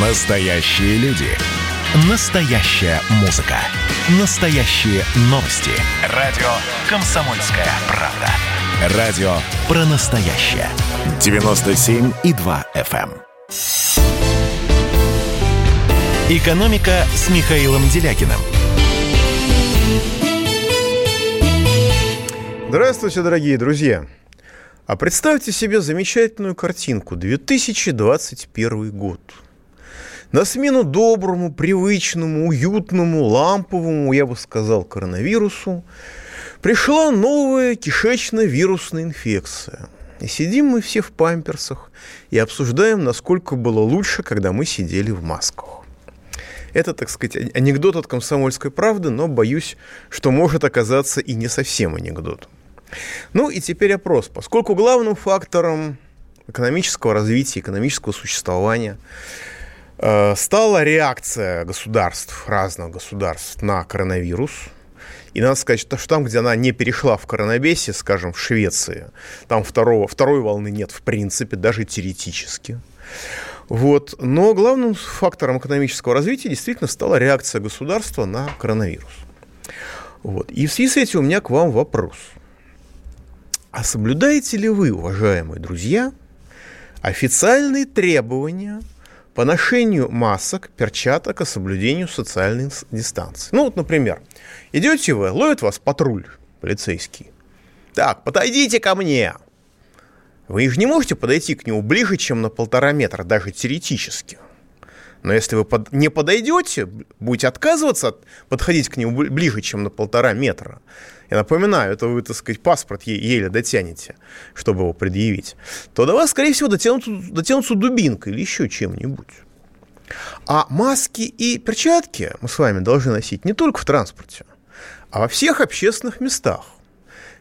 Настоящие люди. Настоящая музыка. Настоящие новости. Радио «Комсомольская правда». Радио про настоящее. 97,2 FM. эм. «Экономика» с Михаилом Делякиным. Здравствуйте, дорогие друзья! А представьте себе замечательную картинку. 2021 год. На смену доброму, привычному, уютному, ламповому, я бы сказал, коронавирусу, пришла новая кишечно-вирусная инфекция. И сидим мы все в памперсах и обсуждаем, насколько было лучше, когда мы сидели в масках. Это, так сказать, анекдот от комсомольской правды, но боюсь, что может оказаться и не совсем анекдотом. Ну и теперь опрос. Поскольку главным фактором экономического развития, экономического существования стала реакция государств, разных государств на коронавирус, и надо сказать, что там, где она не перешла в коронабесе, скажем, в Швеции, там второго, второй волны нет в принципе, даже теоретически. Вот. Но главным фактором экономического развития действительно стала реакция государства на коронавирус. Вот. И в связи с этим у меня к вам вопрос – а соблюдаете ли вы, уважаемые друзья, официальные требования по ношению масок, перчаток и соблюдению социальной дистанции? Ну вот, например, идете вы, ловит вас патруль полицейский. Так, подойдите ко мне. Вы же не можете подойти к нему ближе, чем на полтора метра, даже теоретически. Но если вы под, не подойдете, будете отказываться от подходить к нему ближе, чем на полтора метра, я напоминаю, это вы, так сказать, паспорт еле дотянете, чтобы его предъявить, то до вас, скорее всего, дотянутся, дотянутся дубинкой или еще чем-нибудь. А маски и перчатки мы с вами должны носить не только в транспорте, а во всех общественных местах.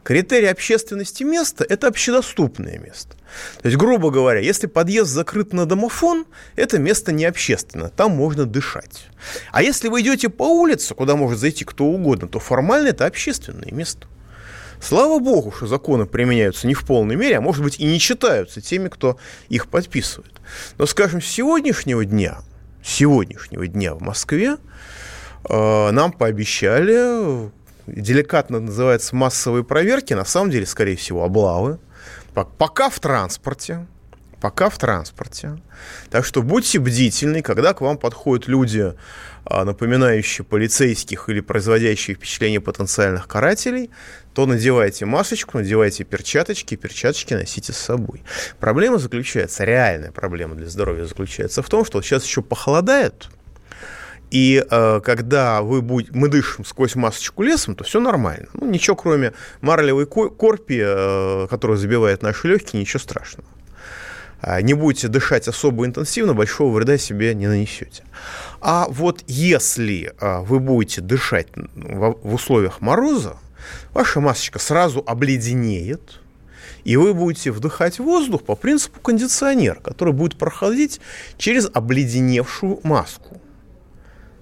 Критерий общественности места – это общедоступное место. То есть, грубо говоря, если подъезд закрыт на домофон, это место не общественно, там можно дышать. А если вы идете по улице, куда может зайти кто угодно, то формально это общественное место. Слава богу, что законы применяются не в полной мере, а может быть и не читаются теми, кто их подписывает. Но, скажем, с сегодняшнего дня, сегодняшнего дня в Москве э, нам пообещали деликатно называется массовые проверки, на самом деле, скорее всего, облавы. Пока в транспорте, пока в транспорте. Так что будьте бдительны, когда к вам подходят люди, а, напоминающие полицейских или производящие впечатление потенциальных карателей, то надевайте масочку, надевайте перчаточки, перчаточки носите с собой. Проблема заключается, реальная проблема для здоровья заключается в том, что сейчас еще похолодает, и э, когда вы будь, мы дышим сквозь масочку лесом, то все нормально. Ну, ничего, кроме марлевой корпи, э, которая забивает наши легкие, ничего страшного. А не будете дышать особо интенсивно, большого вреда себе не нанесете. А вот если э, вы будете дышать в, условиях мороза, ваша масочка сразу обледенеет, и вы будете вдыхать воздух по принципу кондиционера, который будет проходить через обледеневшую маску.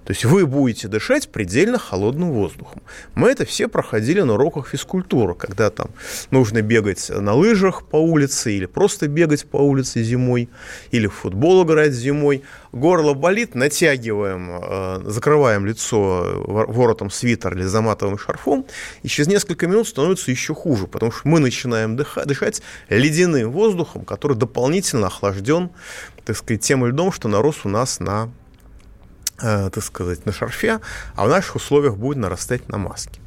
То есть вы будете дышать предельно холодным воздухом. Мы это все проходили на уроках физкультуры, когда там нужно бегать на лыжах по улице или просто бегать по улице зимой, или в футбол играть зимой. Горло болит, натягиваем, э, закрываем лицо воротом свитер или заматовым шарфом, и через несколько минут становится еще хуже, потому что мы начинаем дышать ледяным воздухом, который дополнительно охлажден, так сказать, тем льдом, что нарос у нас на э, так сказать, на шарфе, а в наших условиях будет нарастать на маске.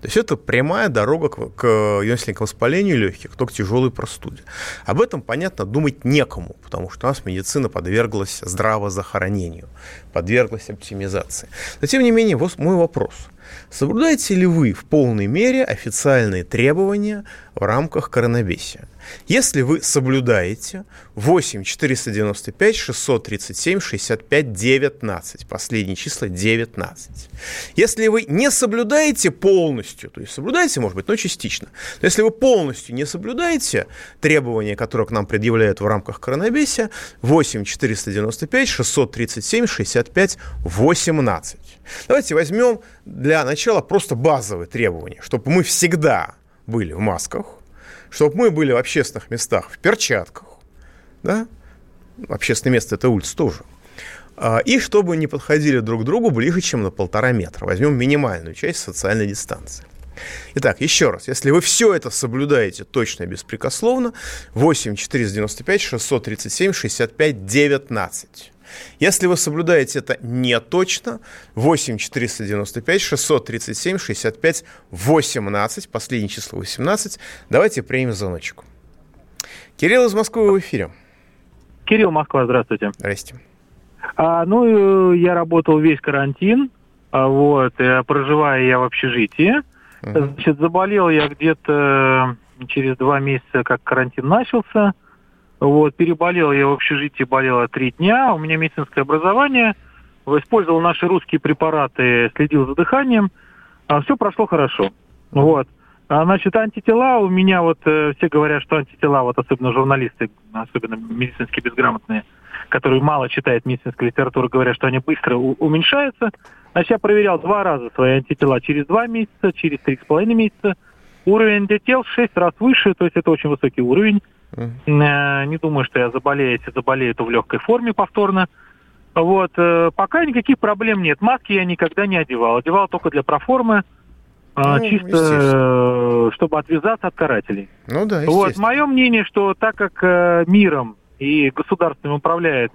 То есть это прямая дорога к, к ионственному воспалению легких, то к тяжелой простуде. Об этом, понятно, думать некому, потому что у нас медицина подверглась здравозахоронению, подверглась оптимизации. Но, тем не менее, вот мой вопрос. Соблюдаете ли вы в полной мере официальные требования в рамках коронавируса? Если вы соблюдаете 8 495 637 65 19, последние числа 19. Если вы не соблюдаете полностью, то есть соблюдаете, может быть, но частично, но если вы полностью не соблюдаете требования, которые к нам предъявляют в рамках коронавируса, 8 495 637 65 18. Давайте возьмем для начала просто базовые требования, чтобы мы всегда были в масках, чтобы мы были в общественных местах в перчатках, да, общественное место – это улица тоже, А, и чтобы не подходили друг к другу ближе, чем на полтора метра. Возьмем минимальную часть социальной дистанции. Итак, еще раз, если вы все это соблюдаете точно и беспрекословно, 8 495 637 65 19. Если вы соблюдаете это не точно, 8 495 637 65 18, последнее число 18, давайте примем звоночек. Кирилл из Москвы в эфире. Кирилл, Москва, здравствуйте. Здрасте. А, ну, я работал весь карантин, а, вот, э, проживая я в общежитии. Значит, заболел я где-то через два месяца, как карантин начался. Вот, переболел я в общежитии, болела три дня. У меня медицинское образование. Использовал наши русские препараты, следил за дыханием. А все прошло хорошо. Вот. А, значит, антитела у меня, вот э, все говорят, что антитела, вот особенно журналисты, особенно медицински безграмотные, которые мало читают медицинскую литературу, говорят, что они быстро уменьшаются. Значит, я проверял два раза свои антитела через два месяца, через три с половиной месяца. Уровень антител в шесть раз выше, то есть это очень высокий уровень. Uh-huh. Не думаю, что я заболею, если заболею, то в легкой форме повторно. Вот, э, пока никаких проблем нет. Маски я никогда не одевал. Одевал только для проформы. А, ну, чисто э, чтобы отвязаться от карателей. Ну да, Вот, мое мнение, что так как э, миром и государством управляет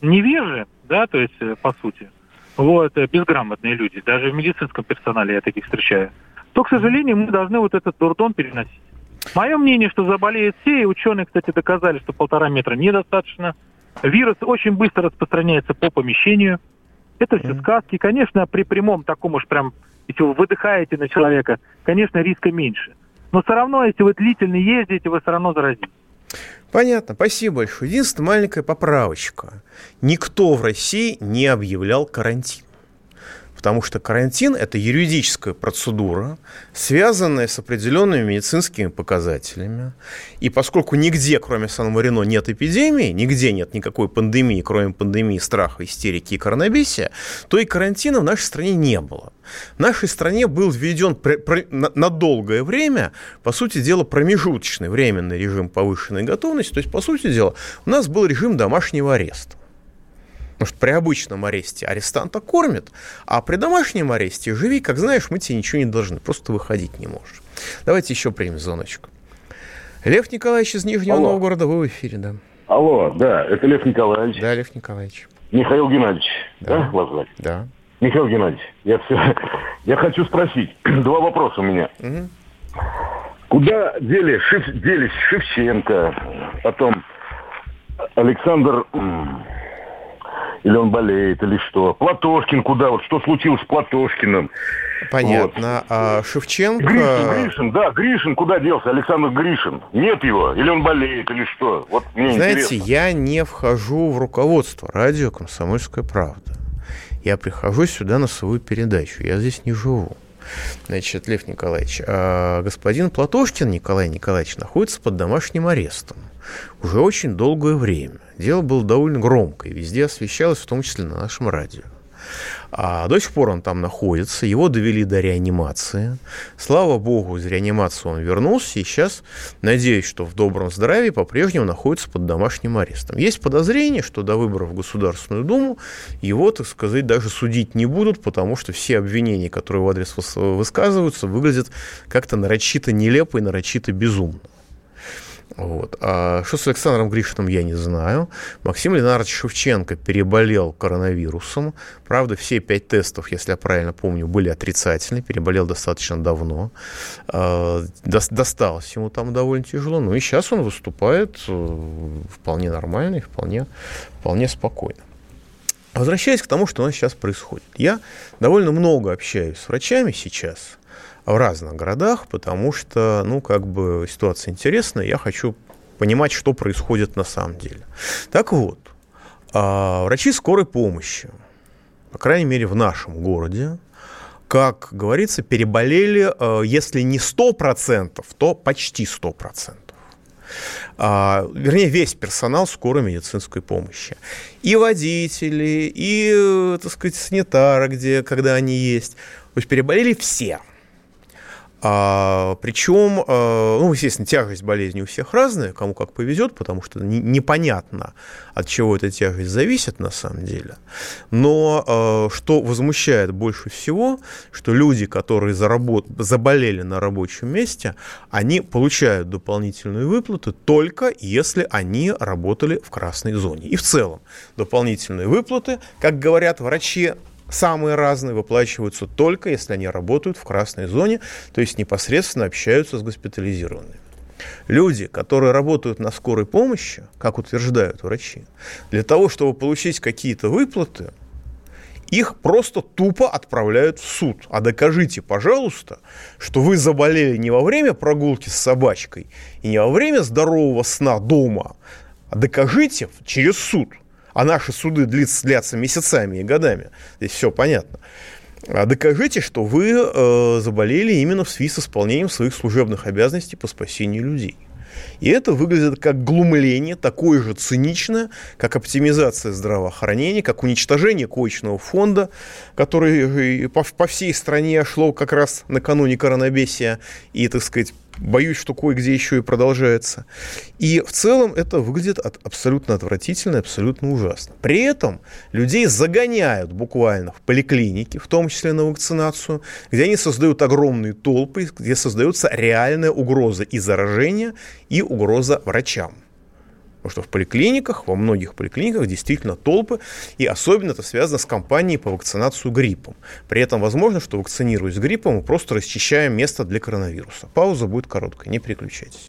невежи, да, то есть, э, по сути, вот, безграмотные люди, даже в медицинском персонале я таких встречаю, то, к сожалению, мы должны вот этот дурдом переносить. Мое мнение, что заболеют все, и ученые, кстати, доказали, что полтора метра недостаточно. Вирус очень быстро распространяется по помещению. Это все сказки. Конечно, при прямом таком уж прям если вы выдыхаете на человека, конечно, риска меньше. Но все равно, если вы длительно ездите, вы все равно заразитесь. Понятно, спасибо большое. Единственная маленькая поправочка. Никто в России не объявлял карантин. Потому что карантин – это юридическая процедура, связанная с определенными медицинскими показателями. И поскольку нигде, кроме Сан-Марино, нет эпидемии, нигде нет никакой пандемии, кроме пандемии страха, истерики и коронабесия, то и карантина в нашей стране не было. В нашей стране был введен на долгое время, по сути дела, промежуточный временный режим повышенной готовности. То есть, по сути дела, у нас был режим домашнего ареста. Потому что при обычном аресте арестанта кормят, а при домашнем аресте живи, как знаешь, мы тебе ничего не должны, просто выходить не можешь. Давайте еще примем звоночек. Лев Николаевич из Нижнего Алло. Новгорода, вы в эфире, да. Алло, да, это Лев Николаевич. Да, Лев Николаевич. Михаил Геннадьевич, да, да вас звать? Да. Михаил Геннадьевич, я, все, я хочу спросить, два вопроса у меня. Угу. Куда дели, Шев, делись Шевченко, потом Александр или он болеет, или что. Платошкин куда? Вот что случилось с Платошкиным? Понятно. Вот. А Шевченко... Гришин, Гришин, да, Гришин куда делся? Александр Гришин. Нет его? Или он болеет, или что? Вот мне Знаете, интересно. я не вхожу в руководство радио «Комсомольская правда». Я прихожу сюда на свою передачу. Я здесь не живу. Значит, Лев Николаевич, а господин Платошкин Николай Николаевич находится под домашним арестом уже очень долгое время. Дело было довольно громкое, везде освещалось, в том числе на нашем радио. А до сих пор он там находится, его довели до реанимации. Слава богу, из реанимации он вернулся, и сейчас, надеюсь, что в добром здравии по-прежнему находится под домашним арестом. Есть подозрение, что до выборов в Государственную Думу его, так сказать, даже судить не будут, потому что все обвинения, которые в адрес высказываются, выглядят как-то нарочито нелепо и нарочито безумно. Вот. А что с Александром Гришиным, я не знаю. Максим Ленарович Шевченко переболел коронавирусом. Правда, все пять тестов, если я правильно помню, были отрицательны. Переболел достаточно давно. А, досталось ему там довольно тяжело. Ну и сейчас он выступает э, вполне нормально и вполне, вполне спокойно. Возвращаясь к тому, что у нас сейчас происходит. Я довольно много общаюсь с врачами сейчас – в разных городах, потому что, ну, как бы ситуация интересная, я хочу понимать, что происходит на самом деле. Так вот, а, врачи скорой помощи, по крайней мере, в нашем городе, как говорится, переболели, а, если не 100%, то почти 100%. А, вернее, весь персонал скорой медицинской помощи. И водители, и, так сказать, санитары, где, когда они есть. То есть переболели все. А, причем, а, ну, естественно, тяжесть болезни у всех разная, кому как повезет, потому что не, непонятно, от чего эта тяжесть зависит на самом деле. Но а, что возмущает больше всего, что люди, которые заработ... заболели на рабочем месте, они получают дополнительные выплаты только если они работали в красной зоне. И в целом дополнительные выплаты, как говорят врачи, самые разные выплачиваются только если они работают в красной зоне, то есть непосредственно общаются с госпитализированными. Люди, которые работают на скорой помощи, как утверждают врачи, для того, чтобы получить какие-то выплаты, их просто тупо отправляют в суд. А докажите, пожалуйста, что вы заболели не во время прогулки с собачкой и не во время здорового сна дома, а докажите через суд – а наши суды длятся, длятся месяцами и годами, здесь все понятно, а докажите, что вы э, заболели именно в связи с исполнением своих служебных обязанностей по спасению людей. И это выглядит как глумление, такое же циничное, как оптимизация здравоохранения, как уничтожение коечного фонда, который по, по всей стране шло как раз накануне коронабесия и, так сказать, боюсь, что кое-где еще и продолжается. И в целом это выглядит от, абсолютно отвратительно, абсолютно ужасно. При этом людей загоняют буквально в поликлиники, в том числе на вакцинацию, где они создают огромные толпы, где создается реальная угроза и заражения, и угроза врачам. Потому что в поликлиниках, во многих поликлиниках действительно толпы, и особенно это связано с кампанией по вакцинацию гриппом. При этом возможно, что вакцинируясь гриппом, мы просто расчищаем место для коронавируса. Пауза будет короткая, не переключайтесь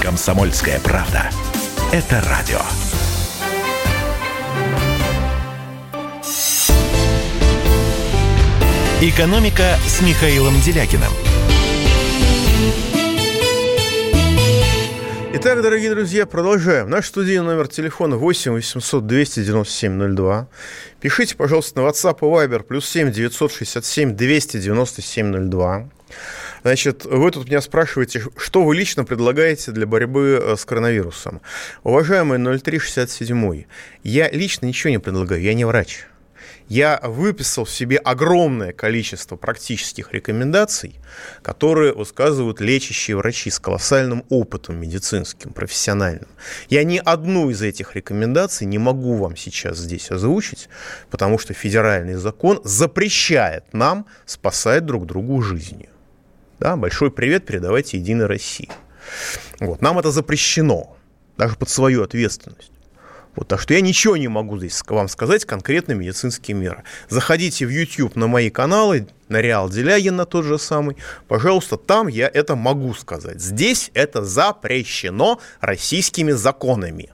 Комсомольская правда. Это радио. «Экономика» с Михаилом Делякиным. Итак, дорогие друзья, продолжаем. Наш студийный номер телефона 8 800 297 02. Пишите, пожалуйста, на WhatsApp и Viber плюс 7 967 297 02. Значит, вы тут меня спрашиваете, что вы лично предлагаете для борьбы э, с коронавирусом. Уважаемый 0367, я лично ничего не предлагаю, я не врач я выписал себе огромное количество практических рекомендаций, которые высказывают лечащие врачи с колоссальным опытом медицинским, профессиональным. Я ни одну из этих рекомендаций не могу вам сейчас здесь озвучить, потому что федеральный закон запрещает нам спасать друг другу жизни. Да, большой привет передавайте Единой России. Вот, нам это запрещено, даже под свою ответственность. Вот, так что я ничего не могу здесь вам сказать, конкретно медицинские меры. Заходите в YouTube на мои каналы, на Реал Делягин на тот же самый. Пожалуйста, там я это могу сказать. Здесь это запрещено российскими законами.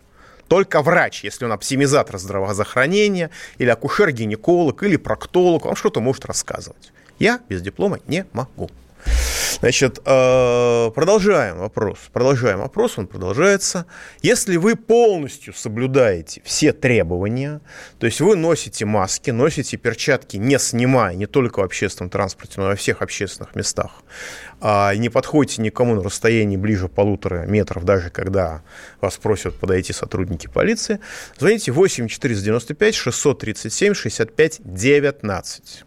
Только врач, если он оптимизатор здравоохранения, или акушер-гинеколог, или проктолог, он что-то может рассказывать. Я без диплома не могу. Значит, э, продолжаем вопрос. Продолжаем вопрос, он продолжается. Если вы полностью соблюдаете все требования, то есть вы носите маски, носите перчатки, не снимая, не только в общественном транспорте, но и во всех общественных местах, а не подходите никому на расстоянии ближе полутора метров, даже когда вас просят подойти сотрудники полиции, звоните 8 495 637 65 19.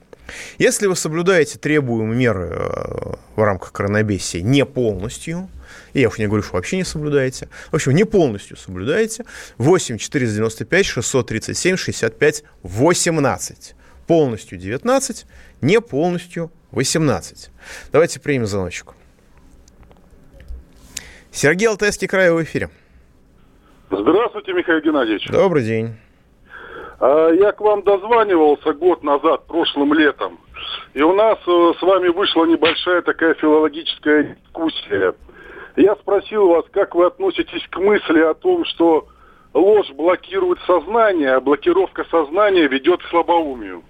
Если вы соблюдаете требуемые меры э, в рамках коронабесия не полностью, я уж не говорю, что вообще не соблюдаете, в общем, не полностью соблюдаете, 8 495 637 65 18. Полностью 19, не полностью 18. Давайте примем звоночек. Сергей Алтайский край в эфире. Здравствуйте, Михаил Геннадьевич. Добрый день. А, я к вам дозванивался год назад, прошлым летом. И у нас э, с вами вышла небольшая такая филологическая дискуссия. Я спросил вас, как вы относитесь к мысли о том, что ложь блокирует сознание, а блокировка сознания ведет к слабоумию.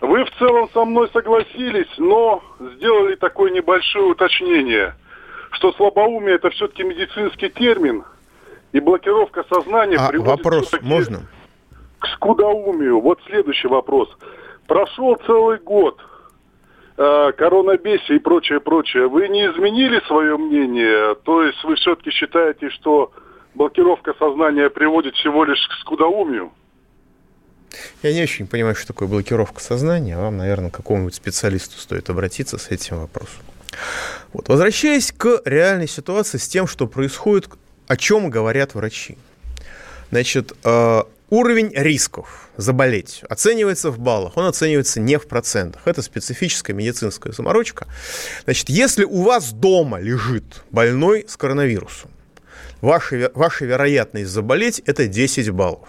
Вы в целом со мной согласились, но сделали такое небольшое уточнение, что слабоумие это все-таки медицинский термин, и блокировка сознания а приводит вопрос можно? К скудоумию. Вот следующий вопрос. Прошел целый год э, коронабесие и прочее, прочее. Вы не изменили свое мнение? То есть вы все-таки считаете, что блокировка сознания приводит всего лишь к скудоумию? Я не очень понимаю, что такое блокировка сознания. Вам, наверное, к какому-нибудь специалисту стоит обратиться с этим вопросом. Вот. Возвращаясь к реальной ситуации с тем, что происходит, о чем говорят врачи. Значит, э, уровень рисков заболеть оценивается в баллах, он оценивается не в процентах. Это специфическая медицинская заморочка. Значит, если у вас дома лежит больной с коронавирусом, ваша, ваша вероятность заболеть – это 10 баллов.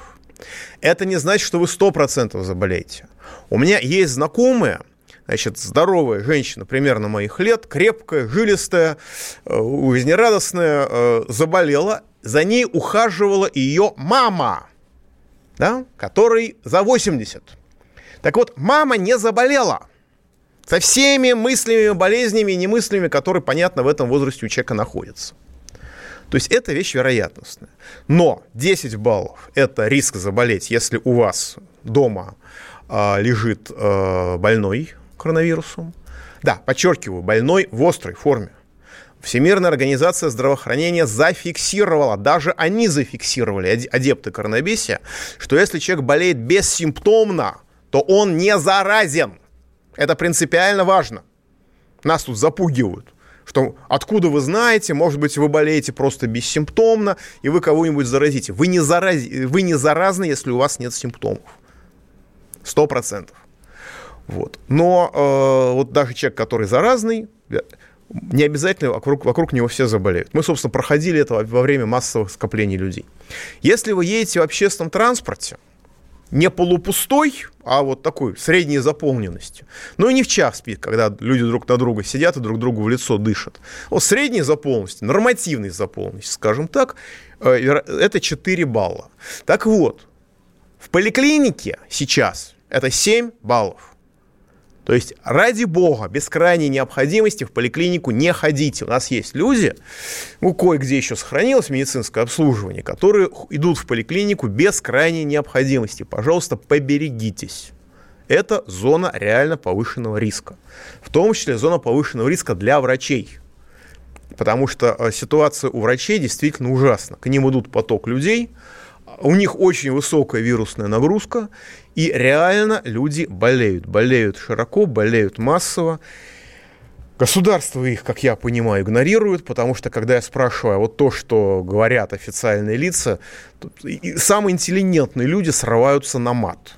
Это не значит, что вы 100% заболеете. У меня есть знакомые, значит, здоровая женщина примерно моих лет, крепкая, жилистая, э, жизнерадостная, э, заболела, за ней ухаживала ее мама, да, которой за 80. Так вот, мама не заболела со всеми мыслями, болезнями и немыслями, которые, понятно, в этом возрасте у человека находятся. То есть это вещь вероятностная. Но 10 баллов – это риск заболеть, если у вас дома э, лежит э, больной коронавирусом. Да, подчеркиваю, больной в острой форме. Всемирная организация здравоохранения зафиксировала, даже они зафиксировали, адепты коронабесия, что если человек болеет бессимптомно, то он не заразен. Это принципиально важно. Нас тут запугивают что откуда вы знаете, может быть, вы болеете просто бессимптомно, и вы кого-нибудь заразите. Вы не, зараз... вы не заразны, если у вас нет симптомов. Сто процентов. Вот. Но э, вот даже человек, который заразный, не обязательно вокруг, вокруг него все заболеют. Мы, собственно, проходили это во время массовых скоплений людей. Если вы едете в общественном транспорте, не полупустой, а вот такой средней заполненностью. Ну и не в час спит, когда люди друг на друга сидят и друг другу в лицо дышат. Вот средней заполненности, нормативной заполненности, скажем так, э, это 4 балла. Так вот, в поликлинике сейчас это 7 баллов. То есть, ради бога, без крайней необходимости в поликлинику не ходите. У нас есть люди, ну, кое-где еще сохранилось медицинское обслуживание, которые идут в поликлинику без крайней необходимости. Пожалуйста, поберегитесь. Это зона реально повышенного риска. В том числе зона повышенного риска для врачей. Потому что э, ситуация у врачей действительно ужасна. К ним идут поток людей, у них очень высокая вирусная нагрузка, и реально люди болеют. Болеют широко, болеют массово. Государство их, как я понимаю, игнорирует, потому что, когда я спрашиваю вот то, что говорят официальные лица, самые интеллигентные люди срываются на мат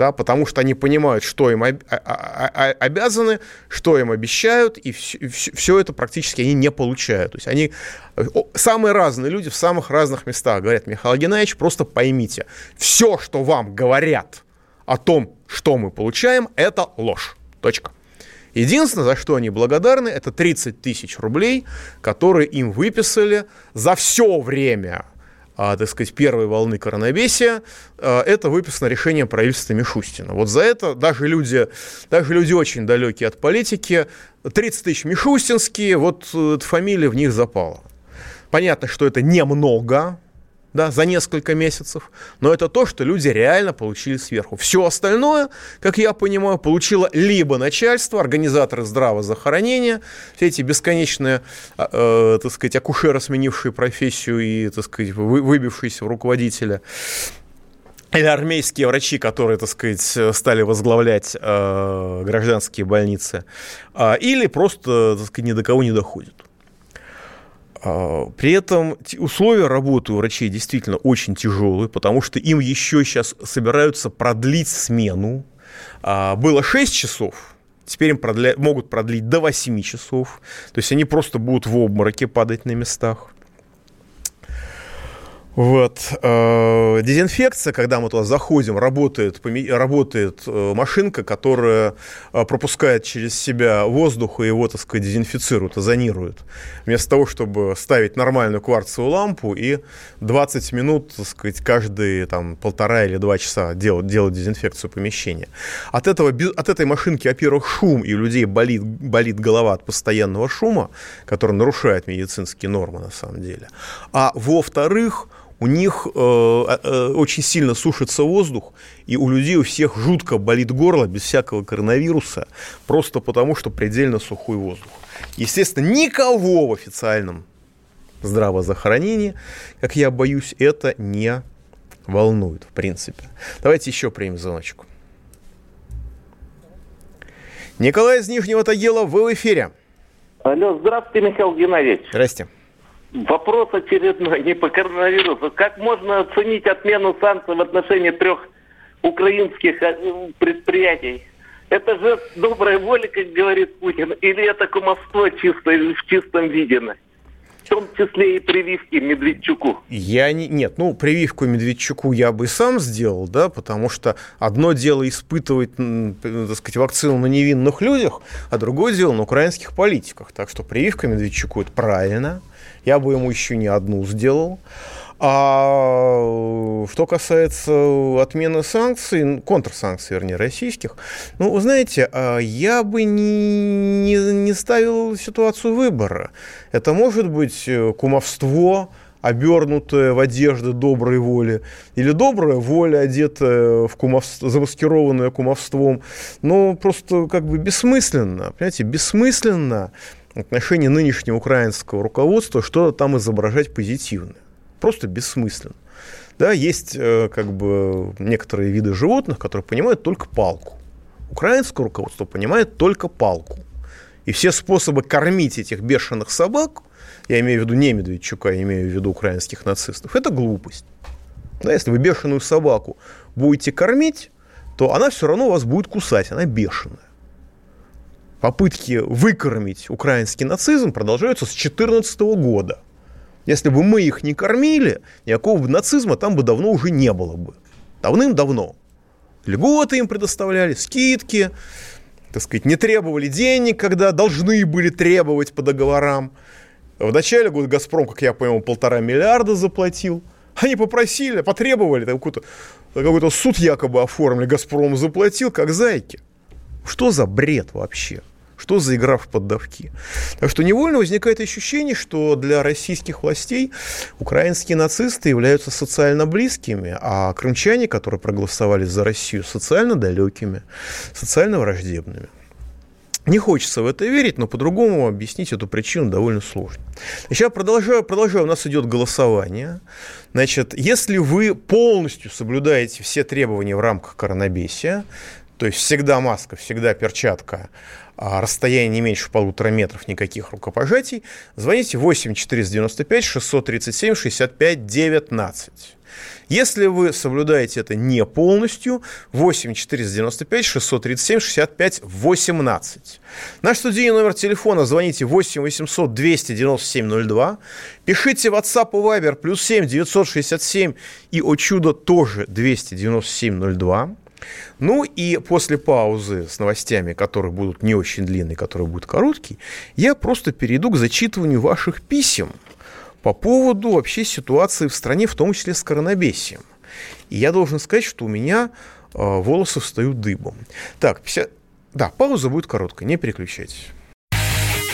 да, потому что они понимают, что им обязаны, что им обещают, и все, это практически они не получают. То есть они самые разные люди в самых разных местах говорят, Михаил Геннадьевич, просто поймите, все, что вам говорят о том, что мы получаем, это ложь. Точка. Единственное, за что они благодарны, это 30 тысяч рублей, которые им выписали за все время так сказать, первой волны коронавесия, а, это выписано решением правительства Мишустина. Вот за это даже люди, даже люди очень далекие от политики, 30 тысяч Мишустинские, вот э, фамилия в них запала. Понятно, что это немного, да, за несколько месяцев, но это то, что люди реально получили сверху. Все остальное, как я понимаю, получило либо начальство, организаторы здравоохранения, все эти бесконечные, а, э, так сказать, акушеры, сменившие профессию и, так сказать, выбившиеся в руководителя, или армейские врачи, которые, так сказать, стали возглавлять э, гражданские больницы, э, или просто, так сказать, ни до кого не доходят. А, при этом условия работы у врачей действительно очень тяжелые, потому что им еще сейчас собираются продлить смену. А, было 6 часов, теперь им продля... могут продлить до 8 часов. То есть они просто будут в обмороке падать на местах. Вот. Э, дезинфекция, когда мы туда заходим, работает, работает э, машинка, которая э, пропускает через себя воздух и его, так сказать, дезинфицирует, озонирует. Вместо того, чтобы ставить нормальную кварцевую лампу и 20 минут, так сказать, каждые там, полтора или два часа делать, делать дезинфекцию помещения. От, этого, от этой машинки, во-первых, шум, и у людей болит, болит голова от постоянного шума, который нарушает медицинские нормы на самом деле. А во-вторых, у них э, э, очень сильно сушится воздух, и у людей у всех жутко болит горло без всякого коронавируса, просто потому что предельно сухой воздух. Естественно, никого в официальном здравоохранении, как я боюсь, это не волнует, в принципе. Давайте еще примем звоночку. Николай из Нижнего Тагила, вы в эфире. Алло, здравствуйте, Михаил Геннадьевич. Здрасте. Вопрос очередной, не по коронавирусу. Как можно оценить отмену санкций в отношении трех украинских э, предприятий? Это же добрая воля, как говорит Путин, или это кумовство чисто, в чистом виде? Том числе и прививки Медведчуку. Я не, нет, ну, прививку Медведчуку я бы сам сделал, да, потому что одно дело испытывать, так сказать, вакцину на невинных людях, а другое дело на украинских политиках. Так что прививка Медведчуку – это правильно. Я бы ему еще не одну сделал. А что касается отмены санкций, контрсанкций, вернее, российских, ну, вы знаете, а, я бы не, не, не ставил ситуацию выбора. Это может быть э, кумовство, обернутая в одежды доброй воли, или добрая воля, одетая в кумовство, замаскированная кумовством. Но просто как бы бессмысленно, понимаете, бессмысленно отношении нынешнего украинского руководства что-то там изображать позитивное. Просто бессмысленно. Да, есть э, как бы некоторые виды животных, которые понимают только палку. Украинское руководство понимает только палку. И все способы кормить этих бешеных собак, я имею в виду не Медведчука, я имею в виду украинских нацистов, это глупость. Да, если вы бешеную собаку будете кормить, то она все равно вас будет кусать, она бешеная попытки выкормить украинский нацизм продолжаются с 2014 года. Если бы мы их не кормили, никакого нацизма там бы давно уже не было бы. Давным-давно. Льготы им предоставляли, скидки, так сказать, не требовали денег, когда должны были требовать по договорам. В начале года «Газпром», как я понял, полтора миллиарда заплатил. Они попросили, потребовали, какой-то какой суд якобы оформили, «Газпром» заплатил, как зайки. Что за бред вообще? Что за игра в поддавки? Так что невольно возникает ощущение, что для российских властей украинские нацисты являются социально близкими, а крымчане, которые проголосовали за Россию, социально далекими, социально враждебными. Не хочется в это верить, но по-другому объяснить эту причину довольно сложно. Сейчас продолжаю, продолжаю. У нас идет голосование. Значит, если вы полностью соблюдаете все требования в рамках коронабесия, то есть всегда маска, всегда перчатка, расстояние не меньше полутора метров, никаких рукопожатий, звоните 8 495 637 65 19. Если вы соблюдаете это не полностью, 8 495 637 65 18. Наш студийный номер телефона звоните 8 800 297 02. Пишите WhatsApp и Viber плюс 7 967 и, о чудо, тоже 297 02. Ну и после паузы с новостями, которые будут не очень длинные, которые будут короткие, я просто перейду к зачитыванию ваших писем по поводу вообще ситуации в стране, в том числе с коронабесием. И я должен сказать, что у меня э, волосы встают дыбом. Так, 50... да, пауза будет короткая, не переключайтесь.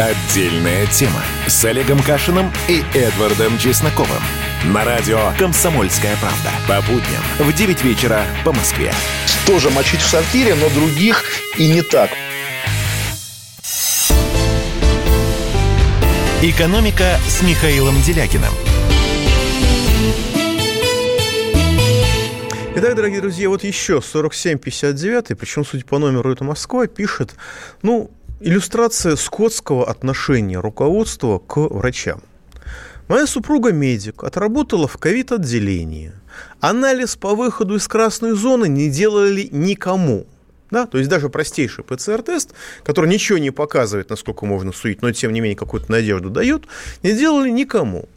Отдельная тема с Олегом Кашиным и Эдвардом Чесноковым. На радио «Комсомольская правда». По будням в 9 вечера по Москве. Тоже мочить в сортире, но других и не так. «Экономика» с Михаилом Делякиным. Итак, дорогие друзья, вот еще 4759, причем, судя по номеру, это Москва, пишет, ну, иллюстрация скотского отношения руководства к врачам. Моя супруга медик, отработала в ковид-отделении. Анализ по выходу из красной зоны не делали никому. Да? То есть даже простейший ПЦР-тест, который ничего не показывает, насколько можно судить, но тем не менее какую-то надежду дает, не делали никому.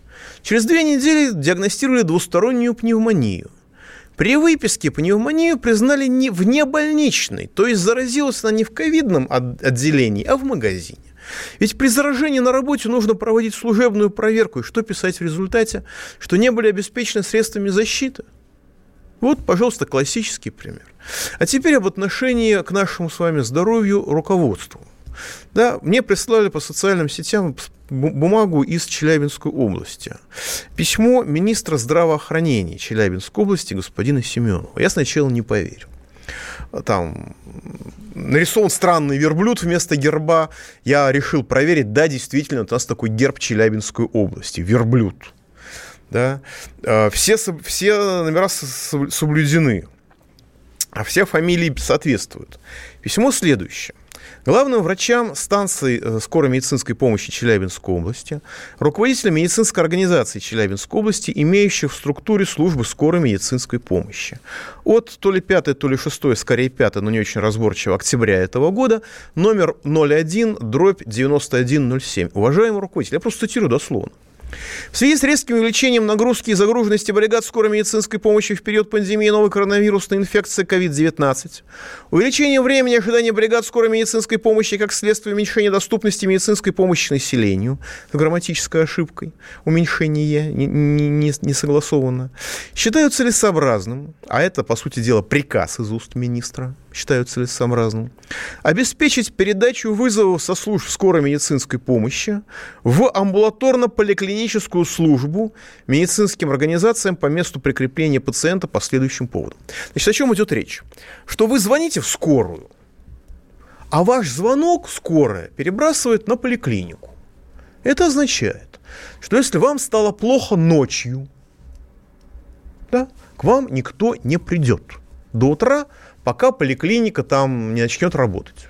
Через две недели диагностировали двустороннюю пневмонию. При выписке пневмонию признали не внебольничной, то есть заразилась она не в ковидном отделении, а в магазине. Ведь при заражении на работе нужно проводить служебную проверку. И что писать в результате? Что не были обеспечены средствами защиты. Вот, пожалуйста, классический пример. А теперь об отношении к нашему с вами здоровью руководству. Да, мне прислали по социальным сетям бумагу из Челябинской области. Письмо министра здравоохранения Челябинской области господина Семенова. Я сначала не поверил там нарисован странный верблюд вместо герба. Я решил проверить, да, действительно, у нас такой герб Челябинской области, верблюд. Да? А, все, все номера соблюдены, а все фамилии соответствуют. Письмо следующее. Главным врачам станции э, скорой медицинской помощи Челябинской области, руководителям медицинской организации Челябинской области, имеющих в структуре службы скорой медицинской помощи. От то ли 5, то ли 6, скорее 5, но не очень разборчиво, октября этого года, номер 01, дробь 9107. Уважаемый руководитель, я просто цитирую дословно. В связи с резким увеличением нагрузки и загруженности бригад скорой медицинской помощи в период пандемии новой коронавирусной инфекции COVID-19, увеличение времени ожидания бригад скорой медицинской помощи как следствие уменьшения доступности медицинской помощи населению, с грамматической ошибкой, уменьшение не, не, не согласовано, считаю целесообразным, а это, по сути дела, приказ из уст министра, считаю целесообразным, обеспечить передачу вызовов со служб скорой медицинской помощи в амбулаторно-поликлиническую службу медицинским организациям по месту прикрепления пациента по следующим поводам. Значит, о чем идет речь? Что вы звоните в скорую, а ваш звонок скорая перебрасывает на поликлинику. Это означает, что если вам стало плохо ночью, да, к вам никто не придет. До утра пока поликлиника там не начнет работать.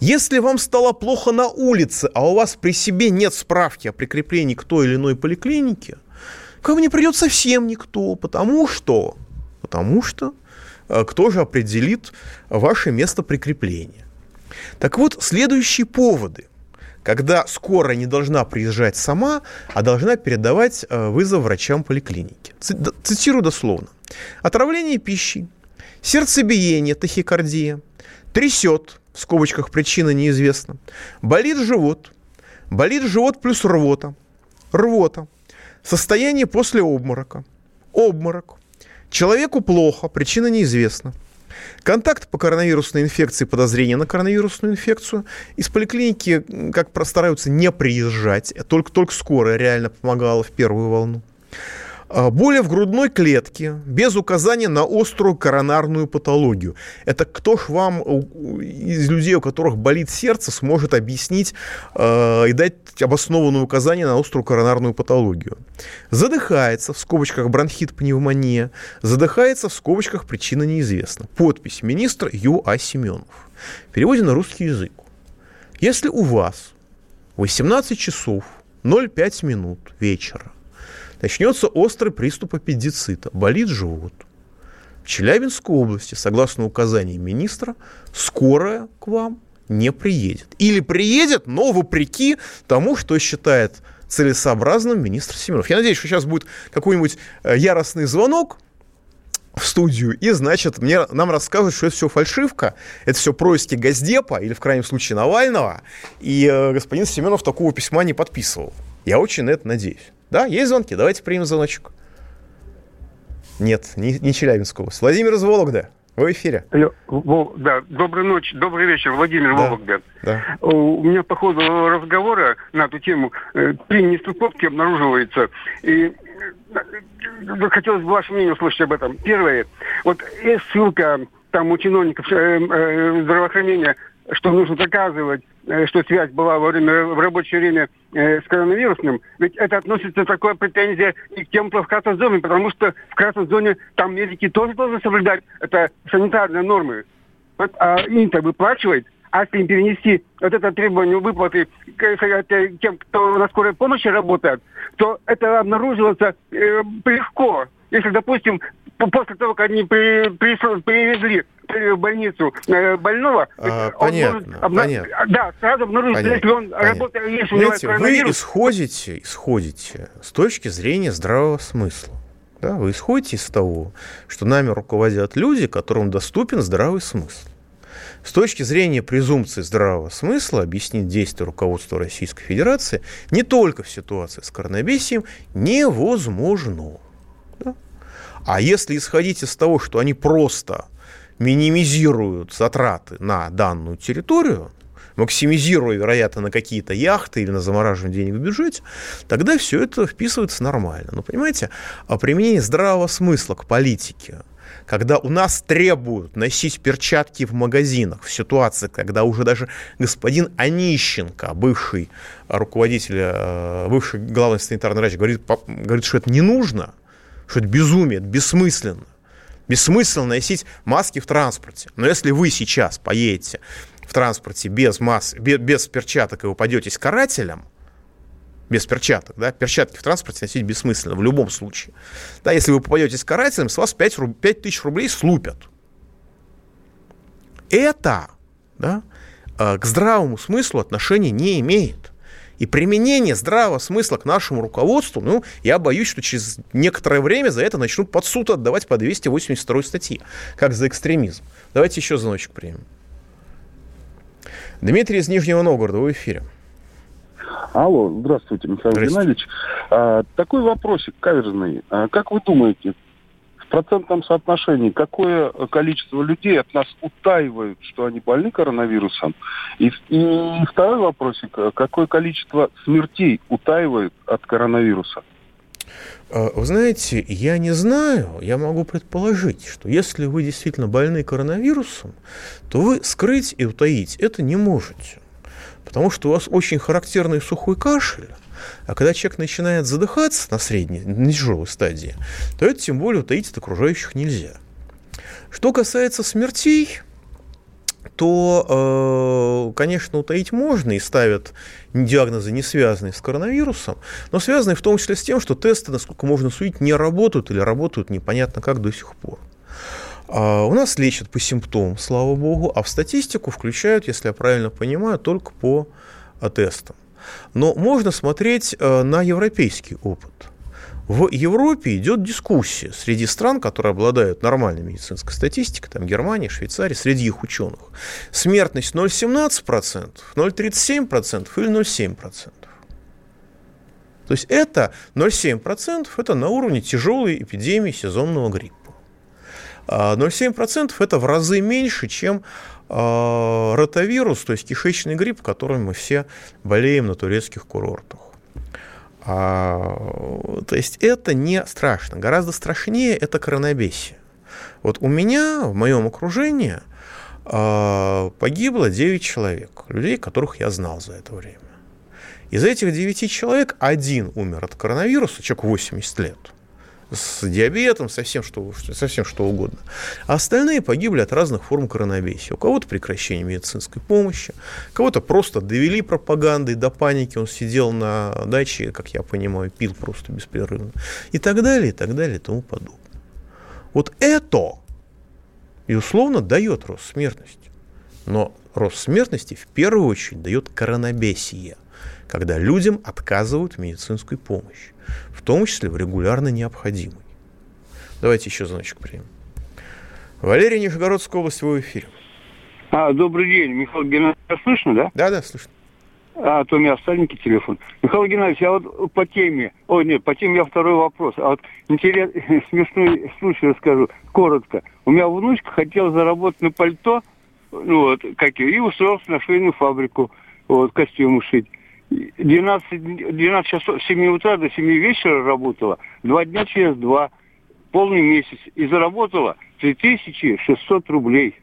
Если вам стало плохо на улице, а у вас при себе нет справки о прикреплении к той или иной поликлинике, к вам не придет совсем никто, потому что, потому что э, кто же определит ваше место прикрепления. Так вот, следующие поводы, когда скорая не должна приезжать сама, а должна передавать э, вызов врачам поликлиники. Цитирую дословно. Отравление пищей, сердцебиение, тахикардия, трясет, в скобочках причина неизвестна, болит живот, болит живот плюс рвота, рвота, состояние после обморока, обморок, человеку плохо, причина неизвестна, Контакт по коронавирусной инфекции, подозрение на коронавирусную инфекцию. Из поликлиники, как стараются не приезжать, только, только скорая реально помогала в первую волну. А, боли в грудной клетке без указания на острую коронарную патологию. Это кто ж вам из людей, у которых болит сердце, сможет объяснить э, и дать обоснованное указание на острую коронарную патологию. Задыхается, в скобочках бронхит, пневмония. Задыхается, в скобочках причина неизвестна. Подпись министр Ю. А. Семенов. В на русский язык. Если у вас 18 часов 0,5 минут вечера начнется острый приступ аппендицита, болит живот. В Челябинской области, согласно указаниям министра, скорая к вам не приедет. Или приедет, но вопреки тому, что считает целесообразным министр Семенов. Я надеюсь, что сейчас будет какой-нибудь э, яростный звонок в студию, и, значит, мне, нам расскажут, что это все фальшивка, это все происки Газдепа, или, в крайнем случае, Навального, и э, господин Семенов такого письма не подписывал. Я очень на это надеюсь. Да, есть звонки, давайте примем звоночек. Нет, не, не Челябинская область. Владимир из Вологды. Вы в эфире. Да, доброй ночи, добрый вечер, Владимир да, Вологда. Да. У меня по ходу разговора на эту тему э, три нестыковки обнаруживается. И э, хотелось бы ваше мнение услышать об этом. Первое, вот есть ссылка там у чиновников э, здравоохранения что нужно доказывать, э, что связь была во время, в рабочее время э, с коронавирусным, ведь это относится такое претензия и к тем, кто в красной зоне, потому что в красной зоне там медики тоже должны соблюдать это санитарные нормы. Вот, а им-то выплачивать, А если им перенести вот это требование выплаты тем, кто на скорой помощи работает, то это обнаруживается э, легко. Если, допустим, после того, как они при, при, привезли в больницу э, больного, а, понятно, может, обна... понятно. Да, сразу обнаружится, если он понятно. работает, если Знаете, у него вы исходите, исходите с точки зрения здравого смысла. Да, вы исходите из того, что нами руководят люди, которым доступен здравый смысл. С точки зрения презумпции здравого смысла объяснить действия руководства Российской Федерации не только в ситуации с коронавирусом невозможно. А если исходить из того, что они просто минимизируют затраты на данную территорию, максимизируя, вероятно, на какие-то яхты или на замораживание денег в бюджете, тогда все это вписывается нормально. Но, понимаете, а применение здравого смысла к политике, когда у нас требуют носить перчатки в магазинах, в ситуации, когда уже даже господин Онищенко, бывший руководитель, э, бывший главный санитарный врач, говорит, говорит, что это не нужно, что это безумие, это бессмысленно. Бессмысленно носить маски в транспорте. Но если вы сейчас поедете в транспорте без, масс, без, без перчаток и упадетесь карателем, без перчаток, да, перчатки в транспорте носить бессмысленно в любом случае. Да, если вы попадетесь карателем, с вас 5, 5 тысяч рублей слупят. Это да, э, к здравому смыслу отношения не имеет. И применение здравого смысла к нашему руководству, ну, я боюсь, что через некоторое время за это начнут под суд отдавать по 282 статье, как за экстремизм. Давайте еще звоночек примем. Дмитрий из Нижнего Новгорода, в эфире. Алло, здравствуйте, Михаил здравствуйте. Геннадьевич. А, такой вопросик каверзный. А, как вы думаете, процентном соотношении какое количество людей от нас утаивают, что они больны коронавирусом? И, и второй вопросик, какое количество смертей утаивают от коронавируса? А, вы знаете, я не знаю, я могу предположить, что если вы действительно больны коронавирусом, то вы скрыть и утаить это не можете. Потому что у вас очень характерный сухой кашель, а когда человек начинает задыхаться на средней, на тяжелой стадии, то это тем более утаить от окружающих нельзя. Что касается смертей, то, э, конечно, утаить можно и ставят диагнозы, не связанные с коронавирусом, но связанные в том числе с тем, что тесты, насколько можно судить, не работают или работают непонятно как до сих пор. А у нас лечат по симптомам, слава богу, а в статистику включают, если я правильно понимаю, только по тестам. Но можно смотреть э, на европейский опыт. В Европе идет дискуссия среди стран, которые обладают нормальной медицинской статистикой, там Германия, Швейцария, среди их ученых. Смертность 0,17%, 0,37% или 0,7%. То есть это 0,7% это на уровне тяжелой эпидемии сезонного гриппа. 0,7% а, это в разы меньше, чем ротавирус, то есть кишечный грипп, которым мы все болеем на турецких курортах. А, то есть это не страшно. Гораздо страшнее это коронабесие. Вот у меня в моем окружении а, погибло 9 человек, людей, которых я знал за это время. Из этих 9 человек один умер от коронавируса, человек 80 лет – с диабетом, совсем что, совсем что угодно. А остальные погибли от разных форм коронавируса. У кого-то прекращение медицинской помощи, кого-то просто довели пропагандой до паники, он сидел на даче, как я понимаю, пил просто беспрерывно. И так далее, и так далее, и тому подобное. Вот это, и условно, дает рост смертности. Но рост смертности в первую очередь дает коронабесие, когда людям отказывают в медицинской помощи в том числе в регулярно необходимый. Давайте еще значок примем. Валерий Нижегородская область, в эфире. А, добрый день, Михаил Геннадьевич, слышно, да? Да, да, слышно. А, то у меня старенький телефон. Михаил Геннадьевич, я вот по теме, ой, нет, по теме я второй вопрос. А вот интересный, смешной случай расскажу, коротко. У меня внучка хотела заработать на пальто, ну вот, как и, и устроился на швейную фабрику, вот, костюмы шить. 12, 12 часов, с 7 утра до 7 вечера работала, два дня через два, полный месяц, и заработала 3600 рублей.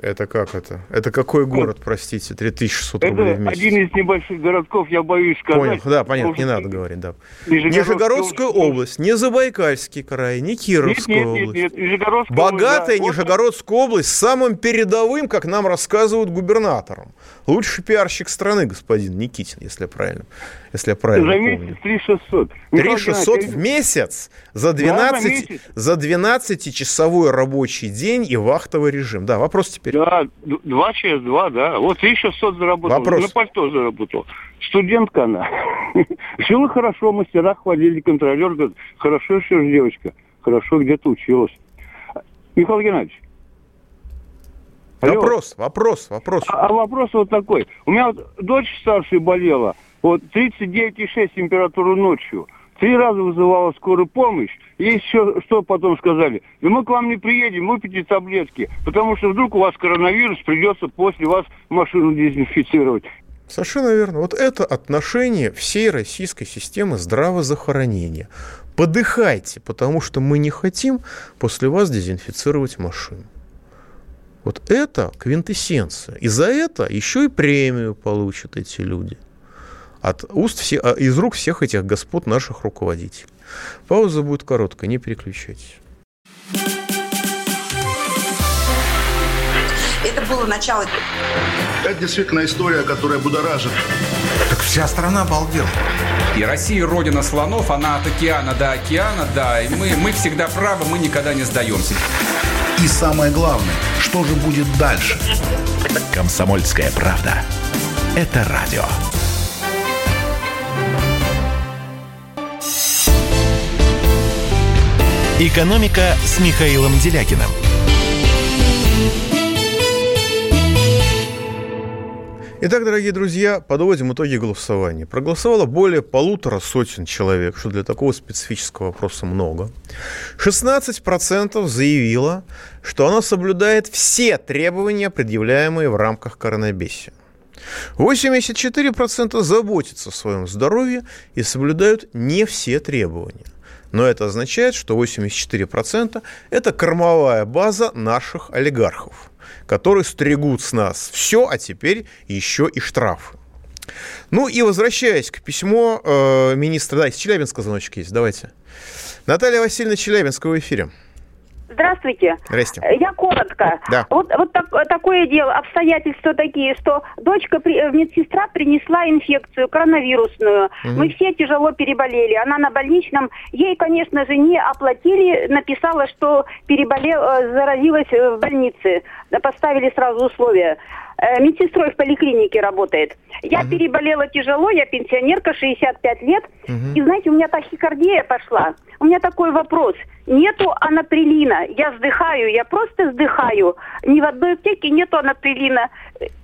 Это как это? Это какой город, простите, 3600 это рублей в месяц? один из небольших городков, я боюсь сказать. Понял, да, понятно, не надо говорить, да. Нижегородская, область, не Забайкальский край, не Кировская нет, нет, область. Нет, нет, Нижегородская Богатая область, да, Нижегородская область с самым передовым, как нам рассказывают, губернатором. Лучший пиарщик страны, господин Никитин, если я правильно, если я правильно За месяц 3600. 3600 в месяц за 12, да, за 12-часовой рабочий день и вахтовый режим. Да, вопрос теперь? Да, два через два, да. Вот 1600 заработал. Вопрос. На пальто заработал. Студентка она. Жила хорошо, мастера хвалили, контролер говорит, хорошо еще девочка, хорошо где-то училась. Михаил Геннадьевич. Алло. Вопрос, вопрос, вопрос. А, а вопрос вот такой. У меня вот дочь старшая болела, вот 39,6 температуру ночью. Три раза вызывала скорую помощь. И еще что потом сказали? Да мы к вам не приедем, выпейте таблетки, потому что вдруг у вас коронавирус, придется после вас машину дезинфицировать. Совершенно верно. Вот это отношение всей российской системы здравоохранения. Подыхайте, потому что мы не хотим после вас дезинфицировать машину. Вот это квинтэссенция. И за это еще и премию получат эти люди от уст все, а, из рук всех этих господ наших руководителей. Пауза будет короткая, не переключайтесь. Это было начало. Это действительно история, которая будоражит. Так вся страна обалдела. И Россия родина слонов, она от океана до океана, да, и мы, мы всегда правы, мы никогда не сдаемся. И самое главное, что же будет дальше? Комсомольская правда. Это радио. «Экономика» с Михаилом Делякиным. Итак, дорогие друзья, подводим итоги голосования. Проголосовало более полутора сотен человек, что для такого специфического вопроса много. 16% заявило, что оно соблюдает все требования, предъявляемые в рамках коронабесия. 84% заботятся о своем здоровье и соблюдают не все требования. Но это означает, что 84% – это кормовая база наших олигархов, которые стригут с нас все, а теперь еще и штрафы. Ну и возвращаясь к письму э, министра... Да, из Челябинска звоночек есть, давайте. Наталья Васильевна Челябинская в эфире. Здравствуйте. Здрасте. Я коротко. Да. Вот, вот так, такое дело, обстоятельства такие, что дочка, э, медсестра принесла инфекцию коронавирусную. Угу. Мы все тяжело переболели. Она на больничном. Ей, конечно же, не оплатили. Написала, что переболела, э, заразилась э, в больнице. Поставили сразу условия. Медсестрой в поликлинике работает. Я угу. переболела тяжело, я пенсионерка, 65 лет. Угу. И знаете, у меня тахикардия пошла. У меня такой вопрос – Нету анаприлина. Я вздыхаю, я просто вздыхаю. Ни в одной аптеке нету анаприлина.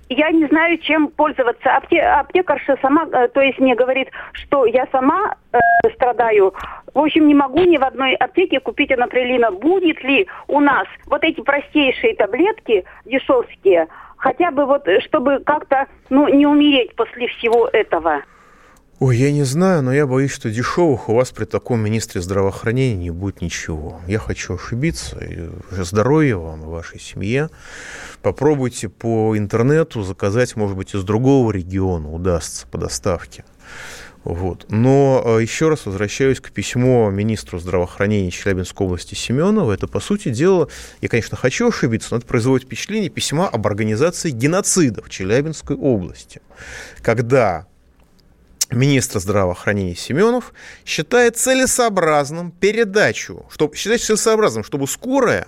Я не знаю, чем пользоваться. Апте, аптекарша сама, э, то есть мне говорит, что я сама э, страдаю. В общем, не могу ни в одной аптеке купить анаприлина. Будет ли у нас вот эти простейшие таблетки дешевские, хотя бы вот, э, чтобы как-то, ну, не умереть после всего этого? Ой, я не знаю, но я боюсь, что дешевых у вас при таком министре здравоохранения не будет ничего. Я хочу ошибиться. Здоровья вам и вашей семье. Попробуйте по интернету заказать, может быть, из другого региона удастся по доставке. Вот. Но а, еще раз возвращаюсь к письму министру здравоохранения Челябинской области Семенова. Это, по сути дела, я, конечно, хочу ошибиться, но это производит впечатление письма об организации геноцида в Челябинской области. Когда министра здравоохранения Семенов считает целесообразным передачу, чтобы, считает целесообразным, чтобы скорая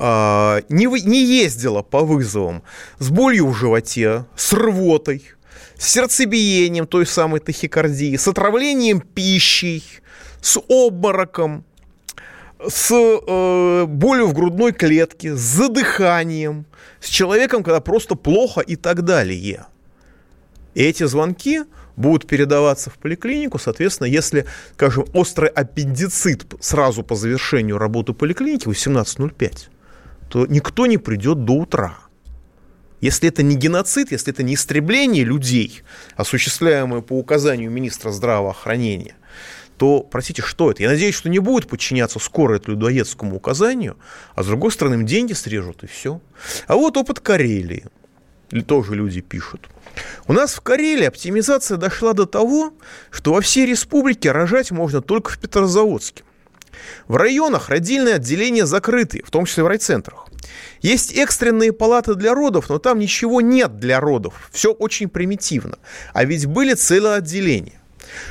э, не, не ездила по вызовам с болью в животе, с рвотой, с сердцебиением той самой тахикардии, с отравлением пищей, с обмороком, с э, болью в грудной клетке, с задыханием, с человеком, когда просто плохо и так далее. Эти звонки будут передаваться в поликлинику. Соответственно, если, скажем, острый аппендицит сразу по завершению работы поликлиники 18.05, то никто не придет до утра. Если это не геноцид, если это не истребление людей, осуществляемое по указанию министра здравоохранения, то, простите, что это? Я надеюсь, что не будет подчиняться скоро этому людоедскому указанию, а с другой стороны, им деньги срежут, и все. А вот опыт Карелии. Или тоже люди пишут. У нас в Карелии оптимизация дошла до того, что во всей республике рожать можно только в Петрозаводске. В районах родильные отделения закрыты, в том числе в райцентрах. Есть экстренные палаты для родов, но там ничего нет для родов. Все очень примитивно. А ведь были целые отделения.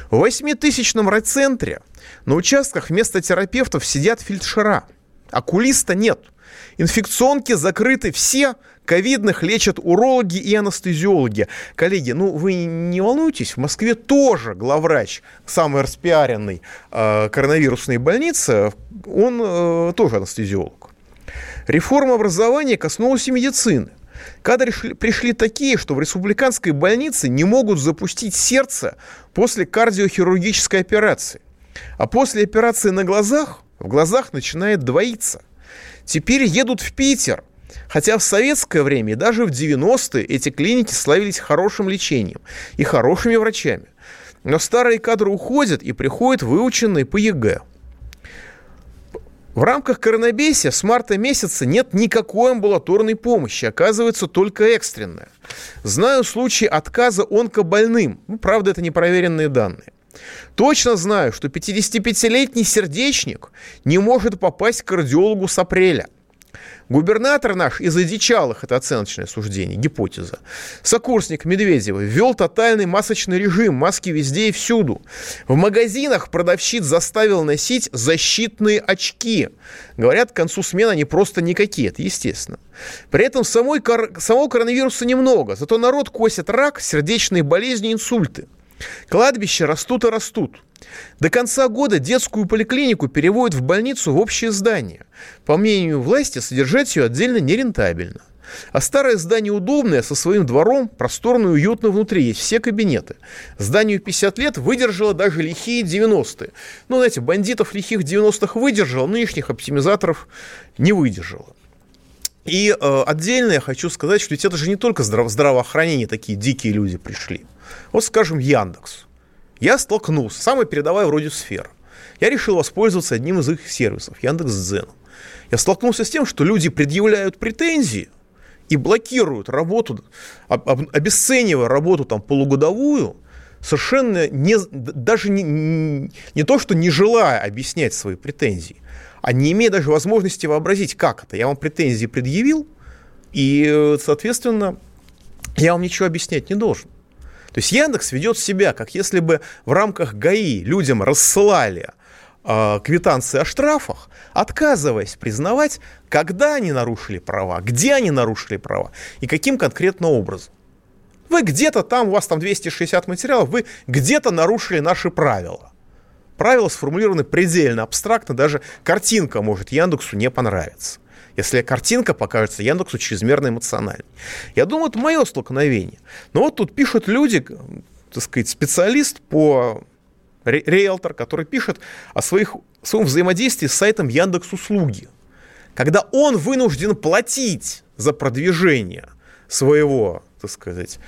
В восьмитысячном райцентре на участках вместо терапевтов сидят фельдшера. Окулиста нет. Инфекционки закрыты все, ковидных лечат урологи и анестезиологи. Коллеги, ну вы не волнуйтесь, в Москве тоже главврач, самый распиаренный э, коронавирусной больницы, он э, тоже анестезиолог. Реформа образования коснулась и медицины. Кадры пришли такие, что в республиканской больнице не могут запустить сердце после кардиохирургической операции. А после операции на глазах, в глазах начинает двоиться. Теперь едут в Питер. Хотя в советское время и даже в 90-е эти клиники славились хорошим лечением и хорошими врачами. Но старые кадры уходят и приходят выученные по ЕГЭ. В рамках коронабесия с марта месяца нет никакой амбулаторной помощи, оказывается только экстренная. Знаю случаи отказа онкобольным, ну, правда это непроверенные данные. Точно знаю, что 55-летний сердечник не может попасть к кардиологу с апреля. Губернатор наш из одичалых, это оценочное суждение, гипотеза, сокурсник Медведева, ввел тотальный масочный режим, маски везде и всюду. В магазинах продавщиц заставил носить защитные очки. Говорят, к концу смены они просто никакие, это естественно. При этом самой, самого коронавируса немного, зато народ косит рак, сердечные болезни, инсульты. Кладбища растут и растут. До конца года детскую поликлинику переводят в больницу в общее здание. По мнению власти, содержать ее отдельно нерентабельно. А старое здание удобное, со своим двором, просторно и уютно внутри, есть все кабинеты. Зданию 50 лет выдержало даже лихие 90-е. Ну, знаете, бандитов лихих 90-х выдержало, нынешних оптимизаторов не выдержало. И э, отдельно я хочу сказать, что ведь это же не только здраво- здравоохранение такие дикие люди пришли. Вот, скажем, Яндекс. Я столкнулся, самая передовая вроде сфера. Я решил воспользоваться одним из их сервисов, Яндекс.Дзеном. Я столкнулся с тем, что люди предъявляют претензии и блокируют работу, обесценивая работу там полугодовую, совершенно не, даже не, не то, что не желая объяснять свои претензии, а не имея даже возможности вообразить, как это. Я вам претензии предъявил, и, соответственно, я вам ничего объяснять не должен. То есть Яндекс ведет себя, как если бы в рамках ГАИ людям рассылали э, квитанции о штрафах, отказываясь признавать, когда они нарушили права, где они нарушили права и каким конкретно образом. Вы где-то там, у вас там 260 материалов, вы где-то нарушили наши правила. Правила сформулированы предельно абстрактно, даже картинка может Яндексу не понравиться если картинка покажется Яндексу чрезмерно эмоциональной. Я думаю, это мое столкновение. Но вот тут пишут люди, так сказать, специалист по риэлтор, который пишет о своих, своем взаимодействии с сайтом Яндекс Услуги. Когда он вынужден платить за продвижение своего, так сказать,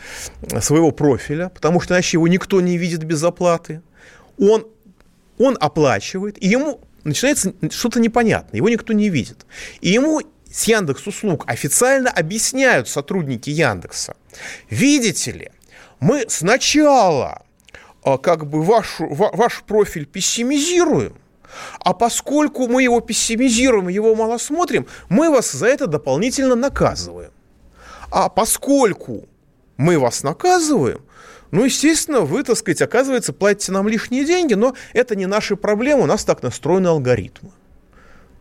своего профиля, потому что иначе его никто не видит без оплаты, он, он оплачивает, и ему начинается что-то непонятное, его никто не видит. И ему с Яндекс услуг официально объясняют сотрудники Яндекса. Видите ли, мы сначала а, как бы ваш, ваш профиль пессимизируем, а поскольку мы его пессимизируем, его мало смотрим, мы вас за это дополнительно наказываем. А поскольку мы вас наказываем, ну, естественно, вы, так сказать, оказывается, платите нам лишние деньги, но это не наши проблемы, у нас так настроены алгоритмы.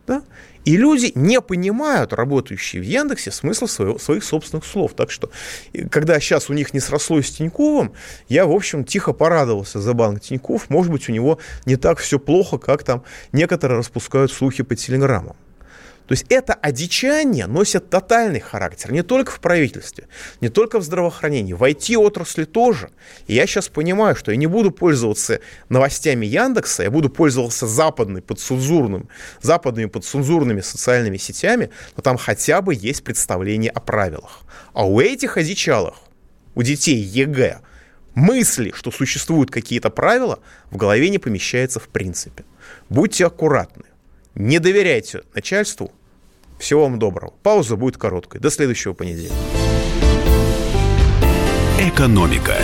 Да? И люди не понимают, работающие в Яндексе, смысла своего, своих собственных слов. Так что, когда сейчас у них не срослось с Тиньковым, я, в общем, тихо порадовался за банк Тиньков. Может быть, у него не так все плохо, как там некоторые распускают слухи по телеграммам. То есть это одичание носит тотальный характер не только в правительстве, не только в здравоохранении, в IT-отрасли тоже. И я сейчас понимаю, что я не буду пользоваться новостями Яндекса, я буду пользоваться западной подцензурным, западными подцензурными социальными сетями, но там хотя бы есть представление о правилах. А у этих одичалых, у детей ЕГЭ, мысли, что существуют какие-то правила, в голове не помещается в принципе. Будьте аккуратны. Не доверяйте начальству. Всего вам доброго. Пауза будет короткой. До следующего понедельника. Экономика.